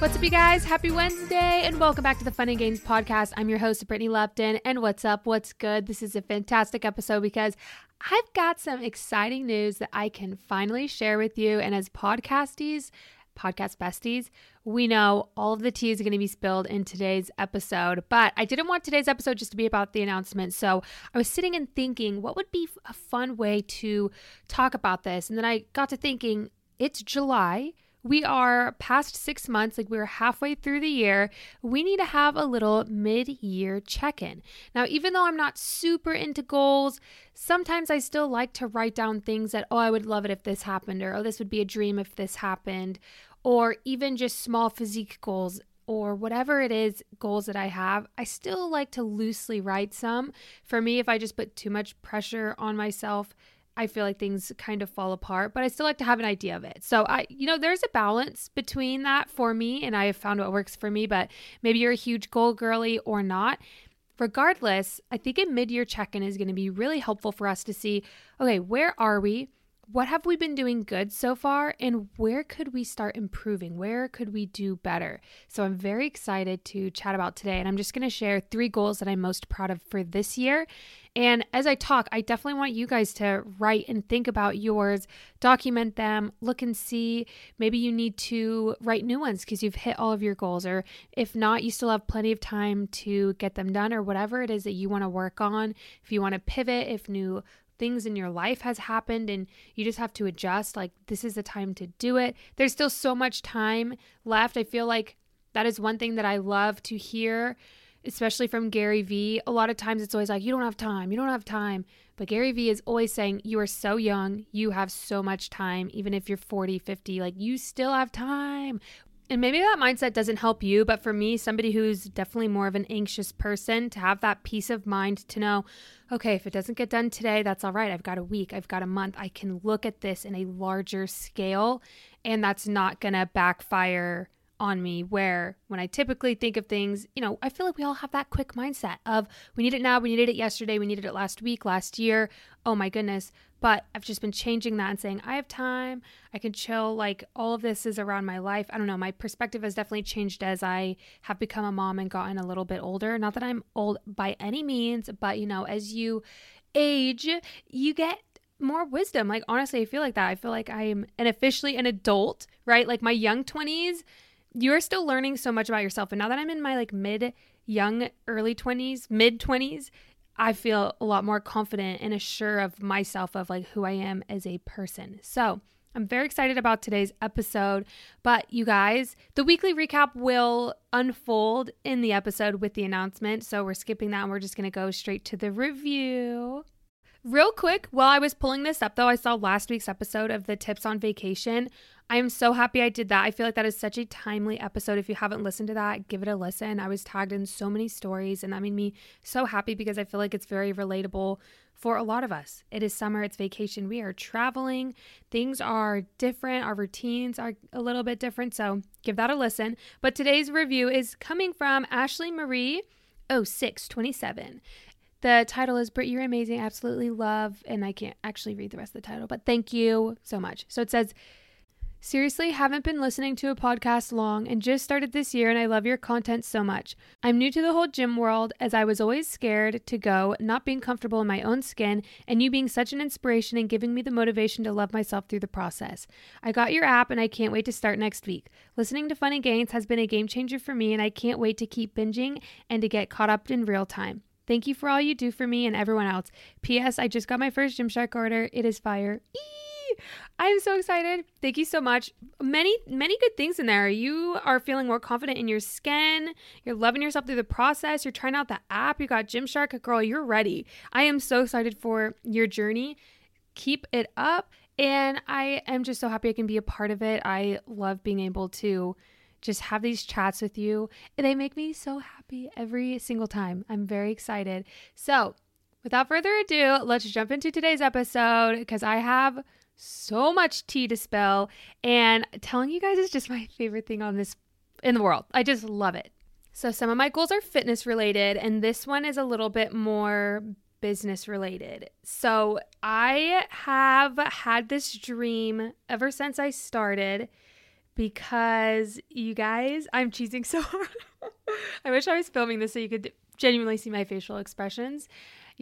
What's up, you guys? Happy Wednesday, and welcome back to the Fun and Gains podcast. I'm your host, Brittany Lupton, and what's up? What's good? This is a fantastic episode because I've got some exciting news that I can finally share with you. And as podcasties, podcast besties, we know all of the tea is going to be spilled in today's episode. But I didn't want today's episode just to be about the announcement. So I was sitting and thinking, what would be a fun way to talk about this? And then I got to thinking, it's July we are past six months, like we're halfway through the year. We need to have a little mid year check in. Now, even though I'm not super into goals, sometimes I still like to write down things that, oh, I would love it if this happened, or oh, this would be a dream if this happened, or even just small physique goals or whatever it is goals that I have, I still like to loosely write some. For me, if I just put too much pressure on myself, I feel like things kind of fall apart, but I still like to have an idea of it. So I, you know, there's a balance between that for me, and I have found what works for me. But maybe you're a huge goal girly or not. Regardless, I think a mid year check in is going to be really helpful for us to see okay, where are we? What have we been doing good so far and where could we start improving? Where could we do better? So I'm very excited to chat about today and I'm just going to share three goals that I'm most proud of for this year. And as I talk, I definitely want you guys to write and think about yours, document them, look and see. Maybe you need to write new ones because you've hit all of your goals, or if not, you still have plenty of time to get them done, or whatever it is that you want to work on. If you want to pivot, if new things in your life has happened and you just have to adjust like this is the time to do it. There's still so much time left. I feel like that is one thing that i love to hear especially from gary vee a lot of times it's always like you don't have time you don't have time. But gary vee is always saying you are so young you have so much time even if you're 40 50 like you still have time and maybe that mindset doesn't help you, but for me, somebody who's definitely more of an anxious person, to have that peace of mind to know, okay, if it doesn't get done today, that's all right. I've got a week, I've got a month. I can look at this in a larger scale, and that's not going to backfire on me where when I typically think of things, you know, I feel like we all have that quick mindset of we need it now, we needed it yesterday, we needed it last week, last year. Oh my goodness. But I've just been changing that and saying, I have time, I can chill. Like all of this is around my life. I don't know. My perspective has definitely changed as I have become a mom and gotten a little bit older. Not that I'm old by any means, but you know, as you age, you get more wisdom. Like honestly, I feel like that. I feel like I'm an officially an adult, right? Like my young 20s you're still learning so much about yourself. And now that I'm in my like mid, young, early 20s, mid 20s, I feel a lot more confident and assured of myself of like who I am as a person. So, I'm very excited about today's episode, but you guys, the weekly recap will unfold in the episode with the announcement. So we're skipping that and we're just going to go straight to the review. Real quick, while I was pulling this up though, I saw last week's episode of the tips on vacation. I am so happy I did that. I feel like that is such a timely episode. If you haven't listened to that, give it a listen. I was tagged in so many stories, and that made me so happy because I feel like it's very relatable for a lot of us. It is summer, it's vacation. We are traveling. Things are different. Our routines are a little bit different. So give that a listen. But today's review is coming from Ashley Marie 0627. The title is Britt, You're Amazing, Absolutely Love. And I can't actually read the rest of the title, but thank you so much. So it says, Seriously, haven't been listening to a podcast long and just started this year, and I love your content so much. I'm new to the whole gym world as I was always scared to go, not being comfortable in my own skin, and you being such an inspiration and giving me the motivation to love myself through the process. I got your app and I can't wait to start next week. Listening to Fun and Gains has been a game changer for me, and I can't wait to keep binging and to get caught up in real time. Thank you for all you do for me and everyone else. P.S. I just got my first Gymshark order. It is fire. Eee! I'm so excited. Thank you so much. Many, many good things in there. You are feeling more confident in your skin. You're loving yourself through the process. You're trying out the app. You got Gymshark. Girl, you're ready. I am so excited for your journey. Keep it up. And I am just so happy I can be a part of it. I love being able to just have these chats with you. They make me so happy every single time. I'm very excited. So, without further ado, let's jump into today's episode because I have so much tea to spill. And telling you guys is just my favorite thing on this in the world. I just love it. So, some of my goals are fitness related, and this one is a little bit more business related. So, I have had this dream ever since I started because you guys, I'm cheesing so hard. I wish I was filming this so you could genuinely see my facial expressions.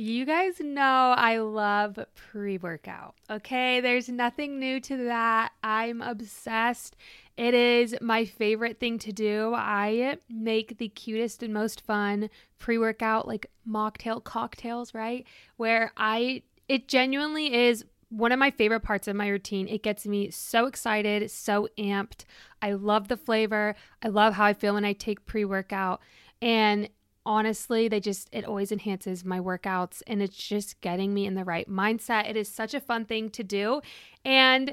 You guys know I love pre workout. Okay, there's nothing new to that. I'm obsessed. It is my favorite thing to do. I make the cutest and most fun pre workout, like mocktail cocktails, right? Where I, it genuinely is one of my favorite parts of my routine. It gets me so excited, so amped. I love the flavor. I love how I feel when I take pre workout. And honestly, they just, it always enhances my workouts and it's just getting me in the right mindset. It is such a fun thing to do. And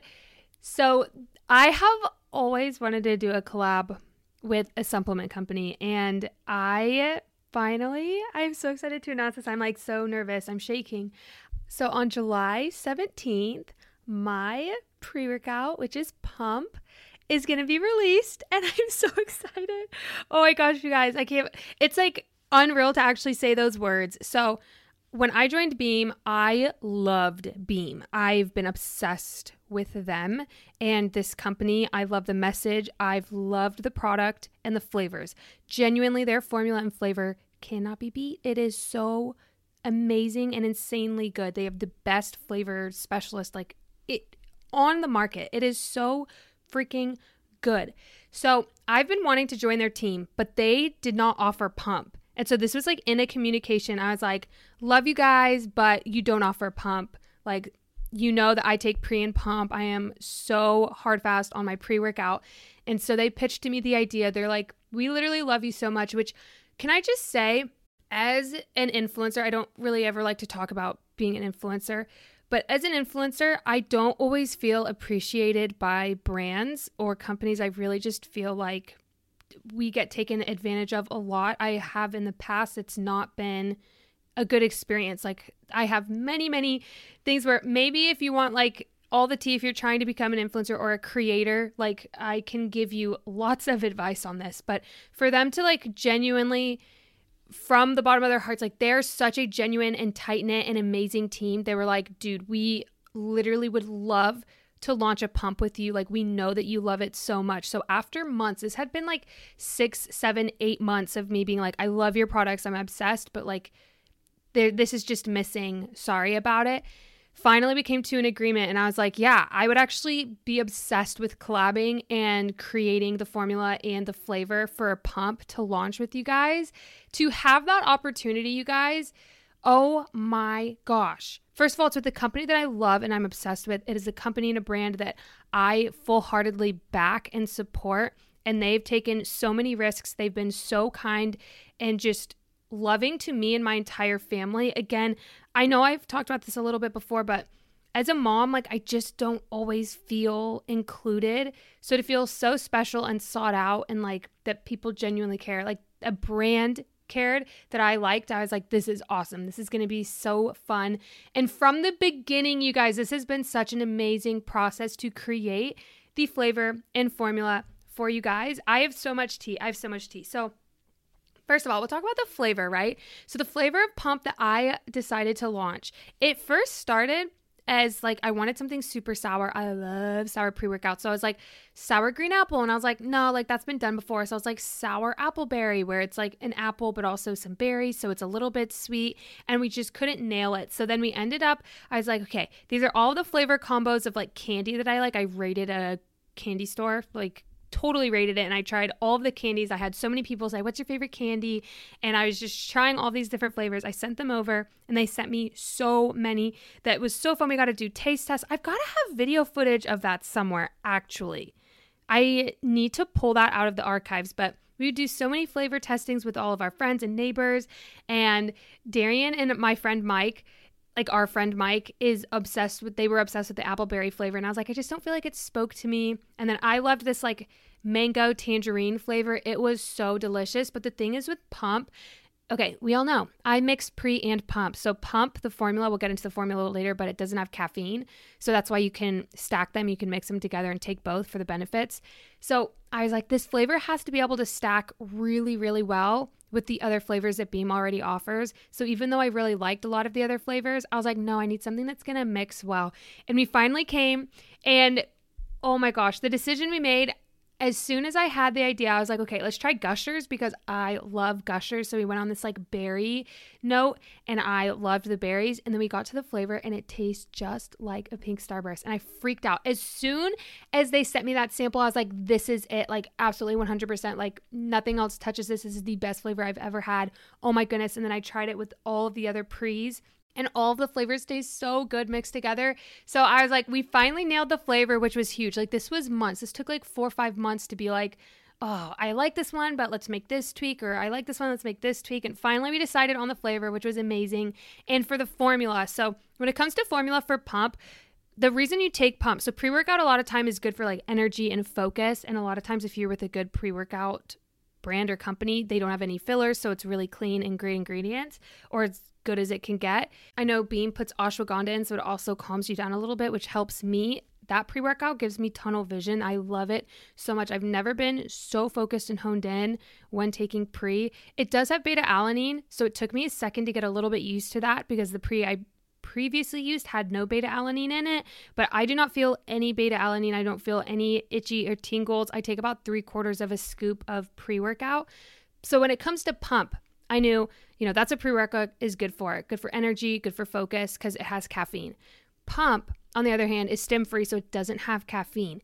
so I have always wanted to do a collab with a supplement company and I finally, I'm so excited to announce this. I'm like so nervous. I'm shaking. So on July 17th, my pre workout, which is Pump, is going to be released and I'm so excited. Oh my gosh, you guys, I can't. It's like unreal to actually say those words. So, when I joined Beam, I loved Beam. I've been obsessed with them and this company. I love the message. I've loved the product and the flavors. Genuinely, their formula and flavor cannot be beat. It is so amazing and insanely good. They have the best flavor specialist like it on the market. It is so freaking good. So, I've been wanting to join their team, but they did not offer pump. And so this was like in a communication. I was like, love you guys, but you don't offer pump. Like, you know that I take pre and pump. I am so hard fast on my pre workout. And so they pitched to me the idea. They're like, we literally love you so much, which can I just say, as an influencer, I don't really ever like to talk about being an influencer, but as an influencer, I don't always feel appreciated by brands or companies. I really just feel like we get taken advantage of a lot. I have in the past, it's not been a good experience. Like, I have many, many things where maybe if you want, like, all the tea, if you're trying to become an influencer or a creator, like, I can give you lots of advice on this. But for them to, like, genuinely, from the bottom of their hearts, like, they're such a genuine and tight knit and amazing team. They were like, dude, we literally would love to launch a pump with you. Like, we know that you love it so much. So, after months, this had been like six, seven, eight months of me being like, I love your products. I'm obsessed, but like, this is just missing. Sorry about it. Finally, we came to an agreement, and I was like, yeah, I would actually be obsessed with collabing and creating the formula and the flavor for a pump to launch with you guys. To have that opportunity, you guys, oh my gosh First of all, it's with a company that I love and I'm obsessed with. It is a company and a brand that I full heartedly back and support. And they've taken so many risks. They've been so kind and just loving to me and my entire family. Again, I know I've talked about this a little bit before, but as a mom, like I just don't always feel included. So to feel so special and sought out and like that people genuinely care, like a brand cared that I liked, I was like, this is awesome. This is going to be so fun. And from the beginning, you guys, this has been such an amazing process to create the flavor and formula for you guys. I have so much tea. I have so much tea. So, First of all, we'll talk about the flavor, right? So, the flavor of pump that I decided to launch, it first started as like I wanted something super sour. I love sour pre-workout. So I was like sour green apple and I was like no, like that's been done before. So I was like sour apple berry where it's like an apple but also some berries, so it's a little bit sweet and we just couldn't nail it. So then we ended up I was like, okay, these are all the flavor combos of like candy that I like. I rated a candy store like totally rated it and I tried all of the candies. I had so many people say, What's your favorite candy? And I was just trying all these different flavors. I sent them over and they sent me so many that was so fun. We got to do taste tests. I've got to have video footage of that somewhere, actually. I need to pull that out of the archives, but we would do so many flavor testings with all of our friends and neighbors. And Darian and my friend Mike, like our friend Mike is obsessed with they were obsessed with the appleberry flavor and I was like I just don't feel like it spoke to me and then I loved this like mango tangerine flavor. It was so delicious. But the thing is with pump, okay, we all know I mix pre and pump. So pump, the formula, we'll get into the formula later, but it doesn't have caffeine. So that's why you can stack them. You can mix them together and take both for the benefits. So I was like, this flavor has to be able to stack really, really well with the other flavors that Beam already offers. So even though I really liked a lot of the other flavors, I was like, no, I need something that's going to mix well. And we finally came and oh my gosh, the decision we made, as soon as I had the idea, I was like, okay, let's try Gushers because I love Gushers. So we went on this like berry note and I loved the berries. And then we got to the flavor and it tastes just like a pink starburst. And I freaked out. As soon as they sent me that sample, I was like, this is it. Like, absolutely 100%. Like, nothing else touches this. This is the best flavor I've ever had. Oh my goodness. And then I tried it with all of the other pre's and all the flavors taste so good mixed together. So I was like, we finally nailed the flavor, which was huge. Like this was months. This took like four or five months to be like, oh, I like this one, but let's make this tweak, or I like this one, let's make this tweak. And finally, we decided on the flavor, which was amazing. And for the formula, so when it comes to formula for pump, the reason you take pump, so pre workout a lot of time is good for like energy and focus. And a lot of times, if you're with a good pre workout brand or company, they don't have any fillers, so it's really clean and great ingredients, or it's good as it can get. I know Beam puts ashwagandha in, so it also calms you down a little bit, which helps me. That pre workout gives me tunnel vision. I love it so much. I've never been so focused and honed in when taking pre. It does have beta alanine, so it took me a second to get a little bit used to that because the pre I previously used had no beta alanine in it, but I do not feel any beta alanine. I don't feel any itchy or tingles. I take about three quarters of a scoop of pre workout. So when it comes to pump, I knew, you know, that's a pre workout is good for it. Good for energy, good for focus because it has caffeine. Pump, on the other hand, is stim free, so it doesn't have caffeine.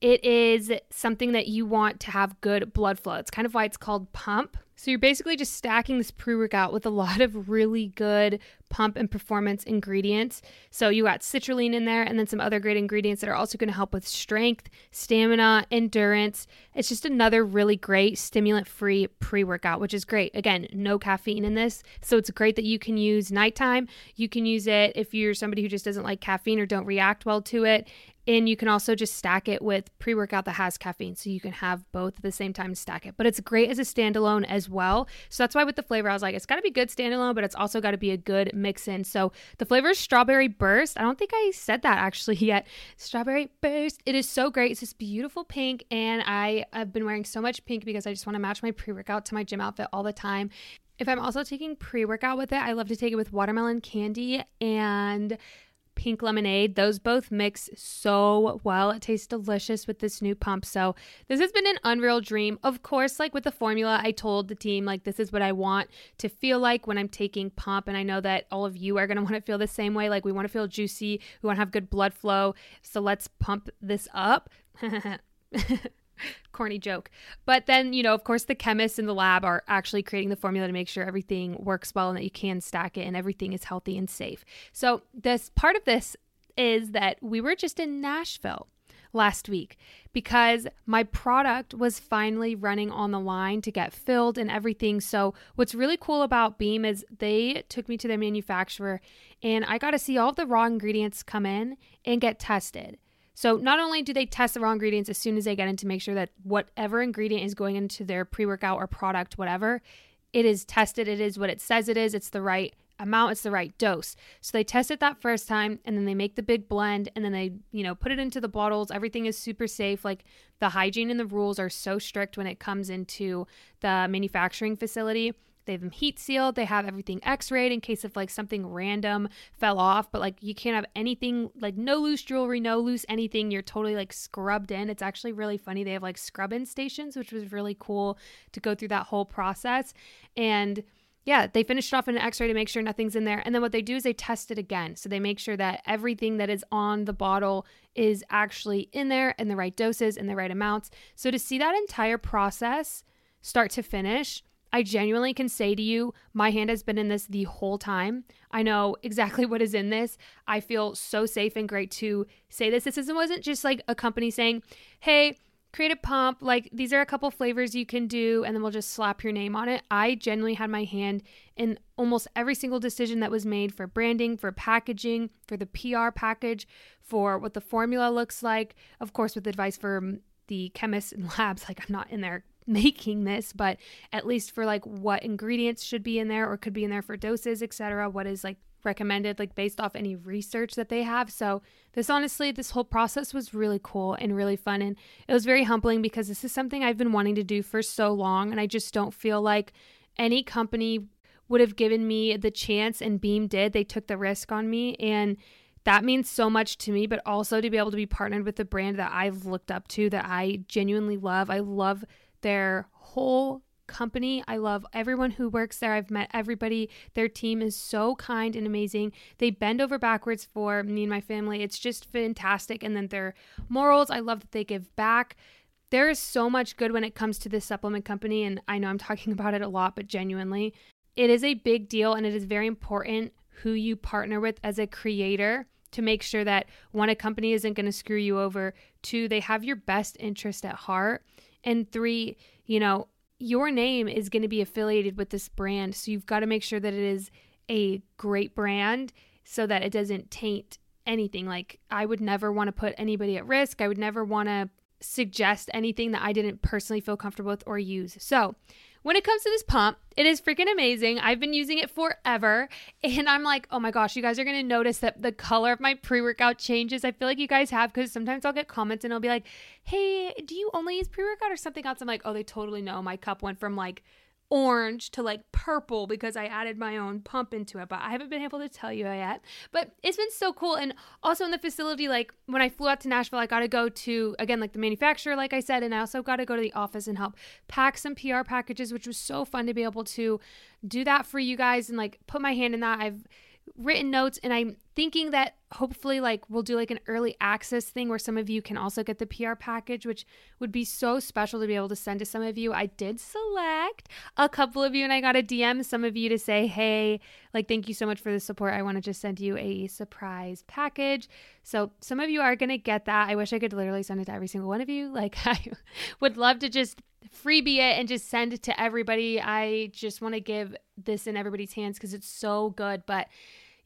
It is something that you want to have good blood flow. It's kind of why it's called pump so you're basically just stacking this pre-workout with a lot of really good pump and performance ingredients. So you got citrulline in there and then some other great ingredients that are also going to help with strength, stamina, endurance. It's just another really great stimulant-free pre-workout, which is great. Again, no caffeine in this. So it's great that you can use nighttime. You can use it if you're somebody who just doesn't like caffeine or don't react well to it. And you can also just stack it with pre workout that has caffeine. So you can have both at the same time stack it. But it's great as a standalone as well. So that's why with the flavor, I was like, it's got to be good standalone, but it's also got to be a good mix in. So the flavor is strawberry burst. I don't think I said that actually yet. Strawberry burst. It is so great. It's this beautiful pink. And I have been wearing so much pink because I just want to match my pre workout to my gym outfit all the time. If I'm also taking pre workout with it, I love to take it with watermelon candy and pink lemonade. Those both mix so well. It tastes delicious with this new pump. So, this has been an unreal dream. Of course, like with the formula, I told the team, like, this is what I want to feel like when I'm taking pump. And I know that all of you are going to want to feel the same way. Like, we want to feel juicy, we want to have good blood flow. So, let's pump this up. corny joke. But then, you know, of course, the chemists in the lab are actually creating the formula to make sure everything works well and that you can stack it and everything is healthy and safe. So, this part of this is that we were just in Nashville last week because my product was finally running on the line to get filled and everything. So, what's really cool about Beam is they took me to their manufacturer and I got to see all the raw ingredients come in and get tested. So not only do they test the raw ingredients as soon as they get in to make sure that whatever ingredient is going into their pre-workout or product, whatever, it is tested. It is what it says it is. It's the right amount. It's the right dose. So they test it that first time, and then they make the big blend, and then they you know put it into the bottles. Everything is super safe. Like the hygiene and the rules are so strict when it comes into the manufacturing facility They have them heat sealed. They have everything x-rayed in case if like something random fell off, but like you can't have anything like no loose jewelry, no loose anything. You're totally like scrubbed in. It's actually really funny. They have like scrub-in stations, which was really cool to go through that whole process. And yeah, they finish it off in an x ray to make sure nothing's in there. And then what they do is they test it again. So they make sure that everything that is on the bottle is actually in there in the right doses and the right amounts. So to see that entire process start to finish, I genuinely can say to you, my hand has been in this the whole time. I know exactly what is in this. I feel so safe and great to say this. This wasn't just like a company saying, hey, create a pump. Like these are a couple flavors you can do, and then we'll just slap your name on it. I genuinely had my hand in almost every single decision that was made for branding, for packaging, for the PR package, for what the formula looks like. Of course, with advice from the chemists and labs. Like I'm not in there making this, but at least for like what ingredients should be in there or could be in there for doses, etc. What is like recommended like based off any research that they have. So this honestly this whole process was really cool and really fun and it was very humbling because this is something I've been wanting to do for so long and I just don't feel like any company would have given me the chance and Beam did. They took the risk on me and that means so much to me, but also to be able to be partnered with a brand that I've looked up to that I genuinely love. I love their whole company. I love everyone who works there. I've met everybody. Their team is so kind and amazing. They bend over backwards for me and my family. It's just fantastic. And then their morals, I love that they give back. There is so much good when it comes to this supplement company. And I know I'm talking about it a lot, but genuinely, it is a big deal and it is very important who you partner with as a creator to make sure that one, a company isn't going to screw you over, two, they have your best interest at heart, and three, you know, your name is going to be affiliated with this brand. So you've got to make sure that it is a great brand so that it doesn't taint anything. Like, I would never want to put anybody at risk. I would never want to suggest anything that I didn't personally feel comfortable with or use. So, when it comes to this pump, it is freaking amazing. I've been using it forever. And I'm like, oh my gosh, you guys are going to notice that the color of my pre workout changes. I feel like you guys have because sometimes I'll get comments and I'll be like, hey, do you only use pre workout or something else? I'm like, oh, they totally know. My cup went from like, orange to like purple because I added my own pump into it, but I haven't been able to tell you yet. But it's been so cool. And also in the facility, like when I flew out to Nashville, I got to go to, again, like the manufacturer, like I said, and I also got to go to the office and help pack some PR packages, which was so fun to be able to do that for you guys and like put my hand in that. I've, written notes and I'm thinking that hopefully like we'll do like an early access thing where some of you can also get the PR package which would be so special to be able to send to some of you. I did select a couple of you and I got a DM some of you to say, "Hey, like thank you so much for the support. I want to just send you a surprise package." So, some of you are going to get that. I wish I could literally send it to every single one of you. Like I would love to just freebie it and just send it to everybody. I just want to give this in everybody's hands because it's so good. But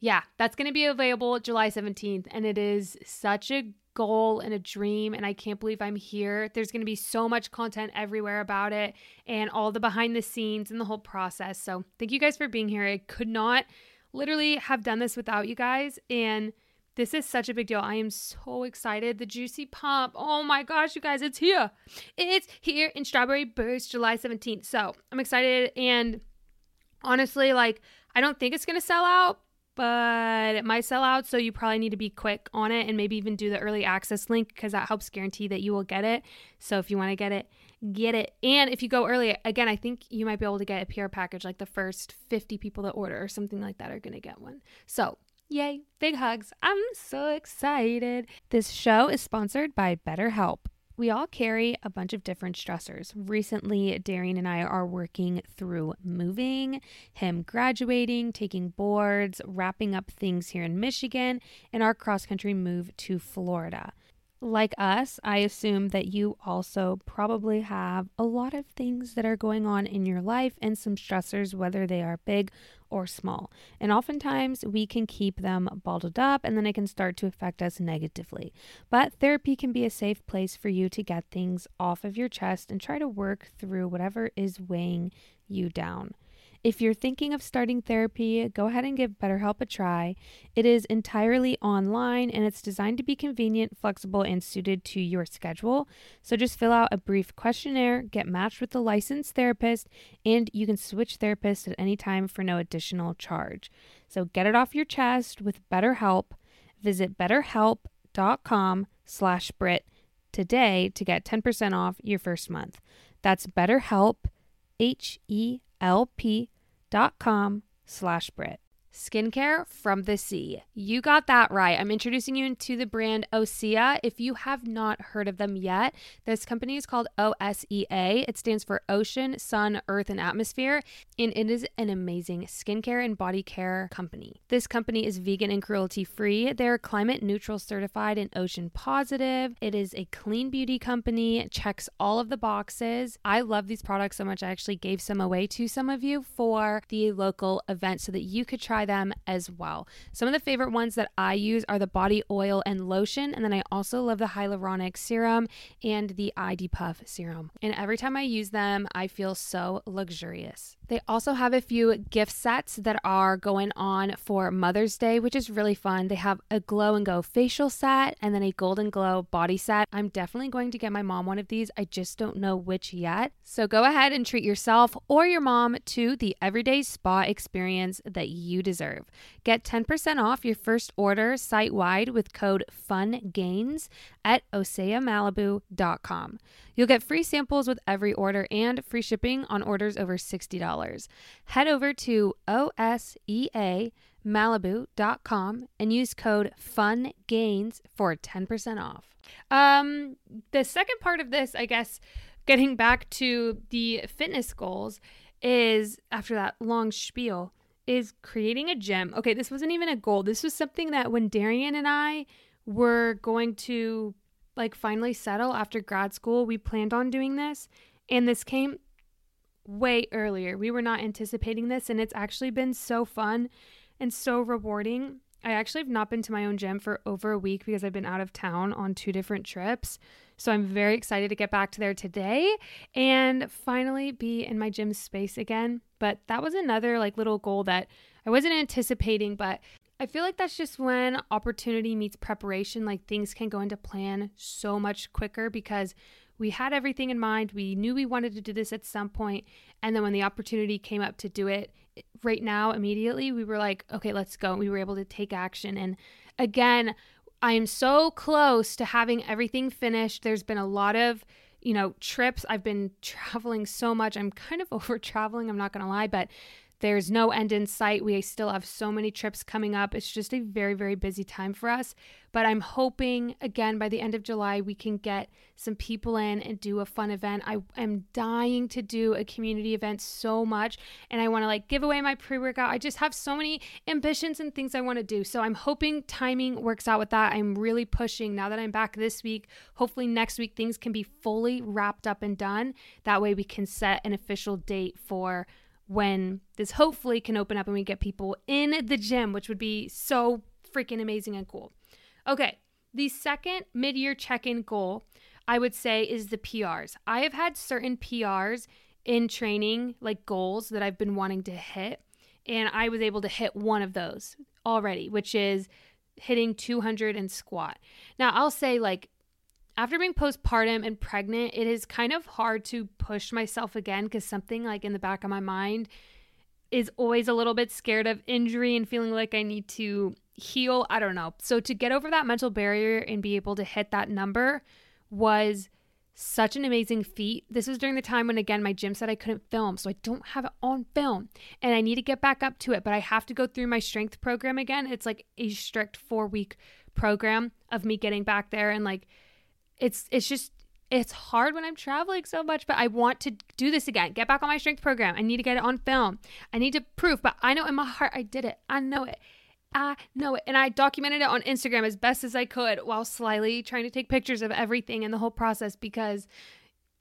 yeah, that's going to be available July 17th. And it is such a goal and a dream. And I can't believe I'm here. There's going to be so much content everywhere about it and all the behind the scenes and the whole process. So thank you guys for being here. I could not literally have done this without you guys. And this is such a big deal. I am so excited. The Juicy Pump. Oh my gosh, you guys, it's here. It's here in Strawberry Burst, July 17th. So I'm excited. And honestly, like, I don't think it's going to sell out, but it might sell out. So you probably need to be quick on it and maybe even do the early access link because that helps guarantee that you will get it. So if you want to get it, get it. And if you go early, again, I think you might be able to get a PR package like the first 50 people that order or something like that are going to get one. So Yay, big hugs. I'm so excited. This show is sponsored by BetterHelp. We all carry a bunch of different stressors. Recently, Darian and I are working through moving, him graduating, taking boards, wrapping up things here in Michigan, and our cross country move to Florida like us, I assume that you also probably have a lot of things that are going on in your life and some stressors, whether they are big or small. And oftentimes we can keep them bottled up and then it can start to affect us negatively. But therapy can be a safe place for you to get things off of your chest and try to work through whatever is weighing you down. If you're thinking of starting therapy, go ahead and give BetterHelp a try. It is entirely online and it's designed to be convenient, flexible, and suited to your schedule. So just fill out a brief questionnaire, get matched with a licensed therapist, and you can switch therapists at any time for no additional charge. So get it off your chest with BetterHelp. Visit betterhelp.com slash Britt today to get 10% off your first month. That's BetterHelp, H-E-L-P dot com slash Britt. Skincare from the sea. You got that right. I'm introducing you to the brand Osea. If you have not heard of them yet, this company is called OSEA. It stands for Ocean, Sun, Earth, and Atmosphere, and it is an amazing skincare and body care company. This company is vegan and cruelty free. They're climate neutral certified and ocean positive. It is a clean beauty company, it checks all of the boxes. I love these products so much. I actually gave some away to some of you for the local event so that you could try them as well. Some of the favorite ones that I use are the body oil and lotion, and then I also love the hyaluronic serum and the ID Puff serum. And every time I use them, I feel so luxurious. They also have a few gift sets that are going on for Mother's Day, which is really fun. They have a glow and go facial set and then a golden glow body set. I'm definitely going to get my mom one of these. I just don't know which yet. So go ahead and treat yourself or your mom to the everyday spa experience that you deserve. Get 10% off your first order site wide with code FUNGAINS at oseamalibu.com. You'll get free samples with every order and free shipping on orders over $60. Head over to oseamalibu.com and use code FUNGAINS for 10% off. Um, the second part of this, I guess, getting back to the fitness goals, is after that long spiel, is creating a gym. Okay, this wasn't even a goal. This was something that when Darian and I were going to like finally settle after grad school, we planned on doing this. And this came way earlier. We were not anticipating this, and it's actually been so fun and so rewarding. I actually have not been to my own gym for over a week because I've been out of town on two different trips. So I'm very excited to get back to there today and finally be in my gym space again. But that was another like little goal that I wasn't anticipating, but I feel like that's just when opportunity meets preparation. Like things can go into plan so much quicker because we had everything in mind. We knew we wanted to do this at some point, And then when the opportunity came up to do it right now, immediately, we were like, okay, let's go. We were able to take action. And again, I am so close to having everything finished. There's been a lot of, you know, trips. I've been traveling so much. I'm kind of over traveling, I'm not going to lie, but there's no end in sight. We still have so many trips coming up. It's just a very, very busy time for us. But I'm hoping, again, by the end of July, we can get some people in and do a fun event. I am dying to do a community event so much. And I want to like give away my pre workout. I just have so many ambitions and things I want to do. So I'm hoping timing works out with that. I'm really pushing now that I'm back this week. Hopefully, next week, things can be fully wrapped up and done. That way, we can set an official date for when this hopefully can open up and we get people in the gym, which would be so freaking amazing and cool. Okay, the second mid year check in goal I would say is the PRs. I have had certain PRs in training, like goals that I've been wanting to hit, and I was able to hit one of those already, which is hitting 200 and squat. Now, I'll say, like, after being postpartum and pregnant, it is kind of hard to push myself again because something like in the back of my mind is always a little bit scared of injury and feeling like I need to heal. I don't know. So to get over that mental barrier and be able to hit that number was such an amazing feat. This was during the time when, again, my gym said I couldn't film, so I don't have it on film and I need to get back up to it. But I have to go through my strength program again. It's like a strict four week program of me getting back there and like it's it's just it's hard when I'm traveling so much, but I want to do this again. Get back on my strength program. I need to get it on film. I need to prove, but I know in my heart I did it. I know it. I know it. And I documented it on Instagram as best as I could while slyly trying to take pictures of everything in the whole process because,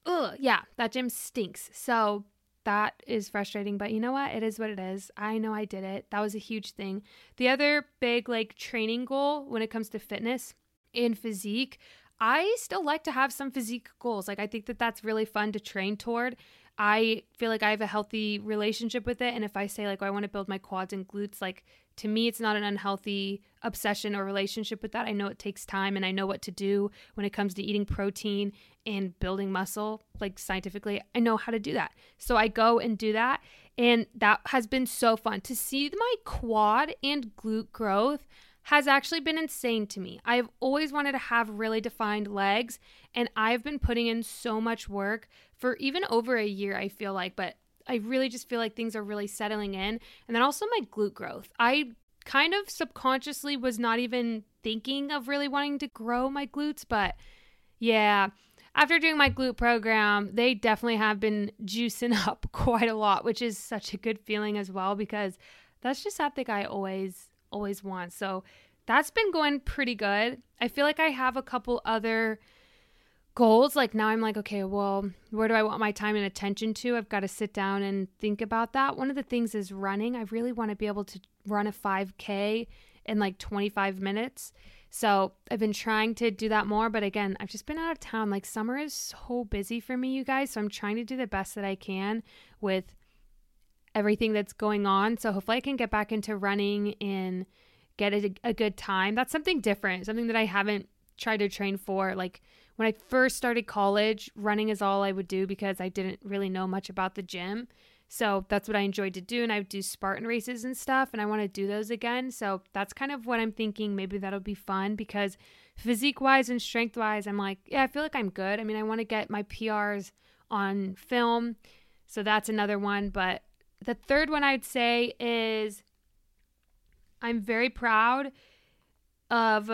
ugh, yeah, that gym stinks. So that is frustrating, but you know what? It is what it is. I know I did it. That was a huge thing. The other big, like, training goal when it comes to fitness and physique, I still like to have some physique goals. Like, I think that that's really fun to train toward. I feel like I have a healthy relationship with it. And if I say, like, oh, I want to build my quads and glutes, like, to me, it's not an unhealthy obsession or relationship with that. I know it takes time and I know what to do when it comes to eating protein and building muscle. Like, scientifically, I know how to do that. So I go and do that. And that has been so fun to see my quad and glute growth has actually been insane to me. I've always wanted to have really defined legs, and I've been putting in so much work for even over a year, I feel like, but I really just feel like things are really settling in. And then also my glute growth. I kind of subconsciously was not even thinking of really wanting to grow my glutes, but yeah, after doing my glute program, they definitely have been juicing up quite a lot, which is such a good feeling as well because that's just something I always always want. So that's been going pretty good. I feel like I have a couple other goals. Like now I'm like, okay, well, where do I want my time and attention to? I've got to sit down and think about that. One of the things is running. I really want to be able to run a 5K in like 25 minutes. So I've been trying to do that more. But again, I've just been out of town. Like summer is so busy for me, you guys. So I'm trying to do the best that I can with everything that's going on. So hopefully I can get back into running and get a, a good time. That's something different, something that I haven't tried to train for. Like when I first started college, running is all I would do because I didn't really know much about the gym. So that's what I enjoyed to do. And I would do Spartan races and stuff, and I want to do those again. So that's kind of what I'm thinking. Maybe that'll be fun because physique wise and strength wise, I'm like, yeah, I feel like I'm good. I mean, I want to get my PRs on film. So that's another one. But the third one I'd say is I'm very proud of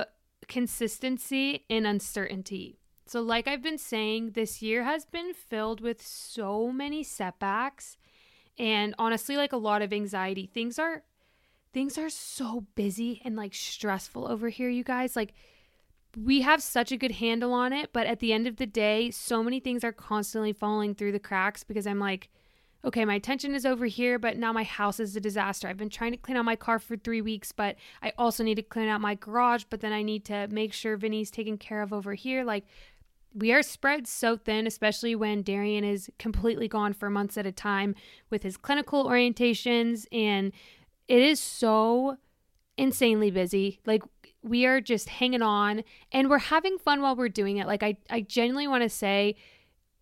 consistency in uncertainty. So, like I've been saying, this year has been filled with so many setbacks and honestly like a lot of anxiety. Things are things are so busy and like stressful over here, you guys. Like we have such a good handle on it, but at the end of the day, so many things are constantly falling through the cracks because I'm like okay, my attention is over here, but now my house is a disaster. I've been trying to clean out my car for three weeks, but I also need to clean out my garage, but then I need to make sure Vinny's taken care of over here. Like, we are spread so thin, especially when Darian is completely gone for months at a time with his clinical orientations. And it is so insanely busy. Like, we are just hanging on and we're having fun while we're doing it. Like, I, I genuinely want to say,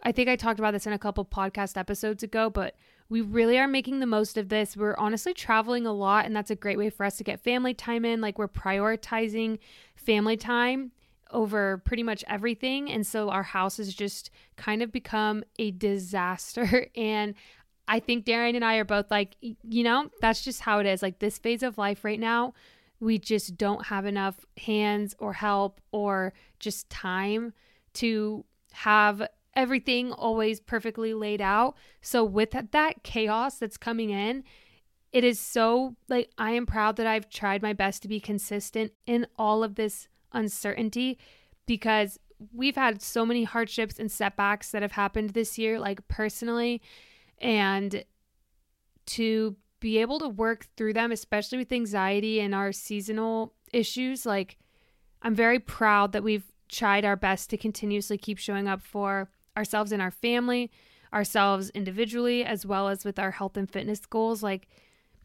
I think I talked about this in a couple podcast episodes ago, but we really are making the most of this. We're honestly traveling a lot, and that's a great way for us to get family time in. Like, we're prioritizing family time over pretty much everything. And so our house has just kind of become a disaster. And I think Darian and I are both like, you know, that's just how it is. Like, this phase of life right now, we just don't have enough hands or help or just time to have everything always perfectly laid out. So with that chaos that's coming in, it is so like I am proud that I've tried my best to be consistent in all of this uncertainty because we've had so many hardships and setbacks that have happened this year like personally and to be able to work through them especially with anxiety and our seasonal issues like I'm very proud that we've tried our best to continuously keep showing up for ourselves and our family, ourselves individually, as well as with our health and fitness goals. Like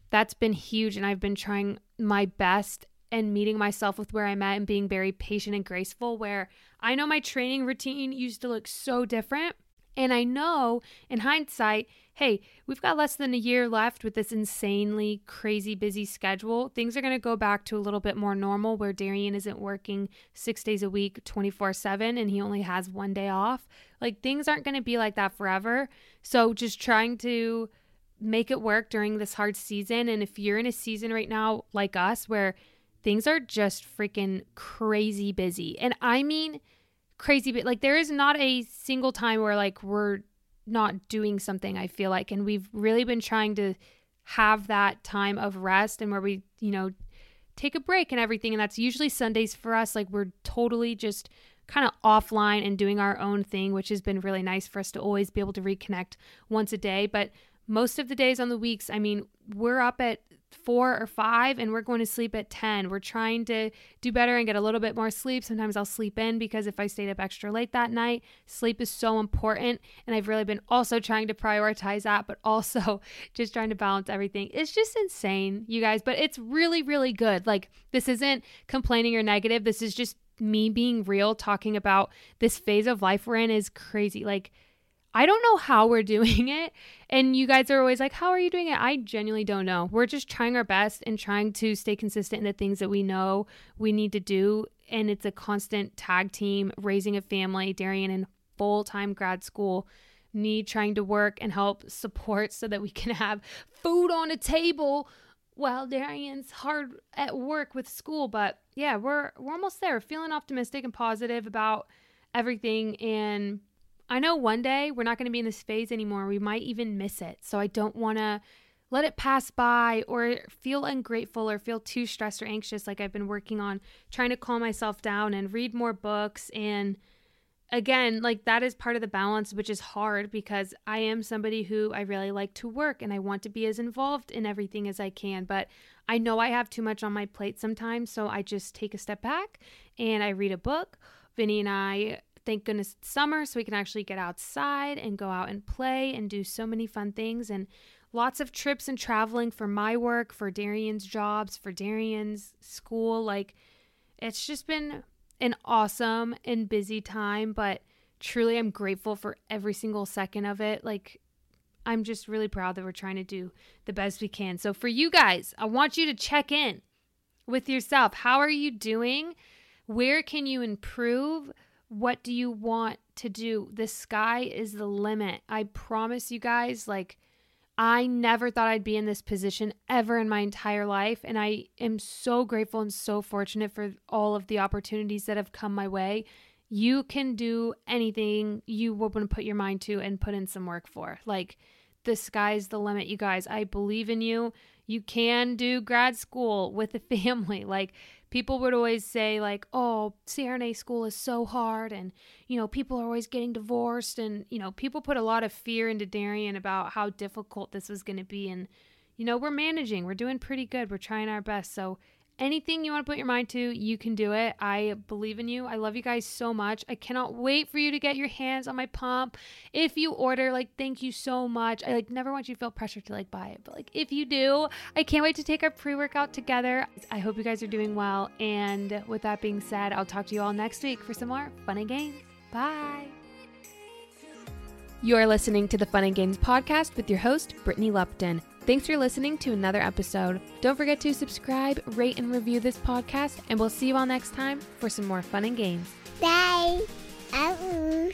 that's been huge. And I've been trying my best and meeting myself with where I'm at and being very patient and graceful. Where I know my training routine used to look so different. And I know in hindsight, hey, we've got less than a year left with this insanely crazy busy schedule. Things are going to go back to a little bit more normal where Darian isn't working six days a week, 24 7, and he only has one day off. Like things aren't going to be like that forever. So just trying to make it work during this hard season. And if you're in a season right now like us where things are just freaking crazy busy, and I mean, crazy but like there is not a single time where like we're not doing something i feel like and we've really been trying to have that time of rest and where we you know take a break and everything and that's usually sundays for us like we're totally just kind of offline and doing our own thing which has been really nice for us to always be able to reconnect once a day but most of the days on the weeks i mean we're up at four or five and we're going to sleep at 10. We're trying to do better and get a little bit more sleep. Sometimes I'll sleep in because if I stayed up extra late that night, sleep is so important. And I've really been also trying to prioritize that, but also just trying to balance everything. It's just insane, you guys, but it's really, really good. Like, this isn't complaining or negative. This is just me being real, talking about this phase of life we're in is crazy. Like, I don't know how we're doing it. And you guys are always like, How are you doing it? I genuinely don't know. We're just trying our best and trying to stay consistent in the things that we know we need to do. And it's a constant tag team, raising a family, Darian in full time grad school, me trying to work and help support so that we can have food on a table while Darian's hard at work with school. But yeah, we're we're almost there. Feeling optimistic and positive about everything and I know one day we're not going to be in this phase anymore. We might even miss it. So I don't want to let it pass by or feel ungrateful or feel too stressed or anxious like I've been working on trying to calm myself down and read more books and again like that is part of the balance which is hard because I am somebody who I really like to work and I want to be as involved in everything as I can but I know I have too much on my plate sometimes so I just take a step back and I read a book Vinny and I thank goodness it's summer so we can actually get outside and go out and play and do so many fun things and lots of trips and traveling for my work, for Darian's jobs, for Darian's school. Like it's just been an awesome and busy time, but truly I'm grateful for every single second of it. Like I'm just really proud that we're trying to do the best we can. So for you guys, I want you to check in with yourself. How are you doing? Where can you improve? What do you want to do? The sky is the limit. I promise you guys, like, I never thought I'd be in this position ever in my entire life. And I am so grateful and so fortunate for all of the opportunities that have come my way. You can do anything you want to put your mind to and put in some work for. Like, the sky's the limit, you guys. I believe in you. You can do grad school with a family. Like, people would always say like oh crna school is so hard and you know people are always getting divorced. And you know people put a lot of fear into darian about how difficult this was going to be. And you know we're managing. We're doing pretty good. We're trying our best. So anything you want to put your mind to, you can do it. I believe in you. I love you guys so much. I cannot wait for you to get your hands on my pump. If you order, like, thank you so much. I like never want you to feel pressure to like buy it, but like if you do, I can't wait to take our pre-workout together. I hope you guys are doing well. And with that being said, I'll talk to you all next week for some more fun and gains. Bye. You are listening to the Fun and Gains podcast with your host, Brittany Lupton. Thanks for listening to another episode. Don't forget to subscribe, rate, and review this podcast, and we'll see you all next time for some more fun and gains. Bye. Uh-uh.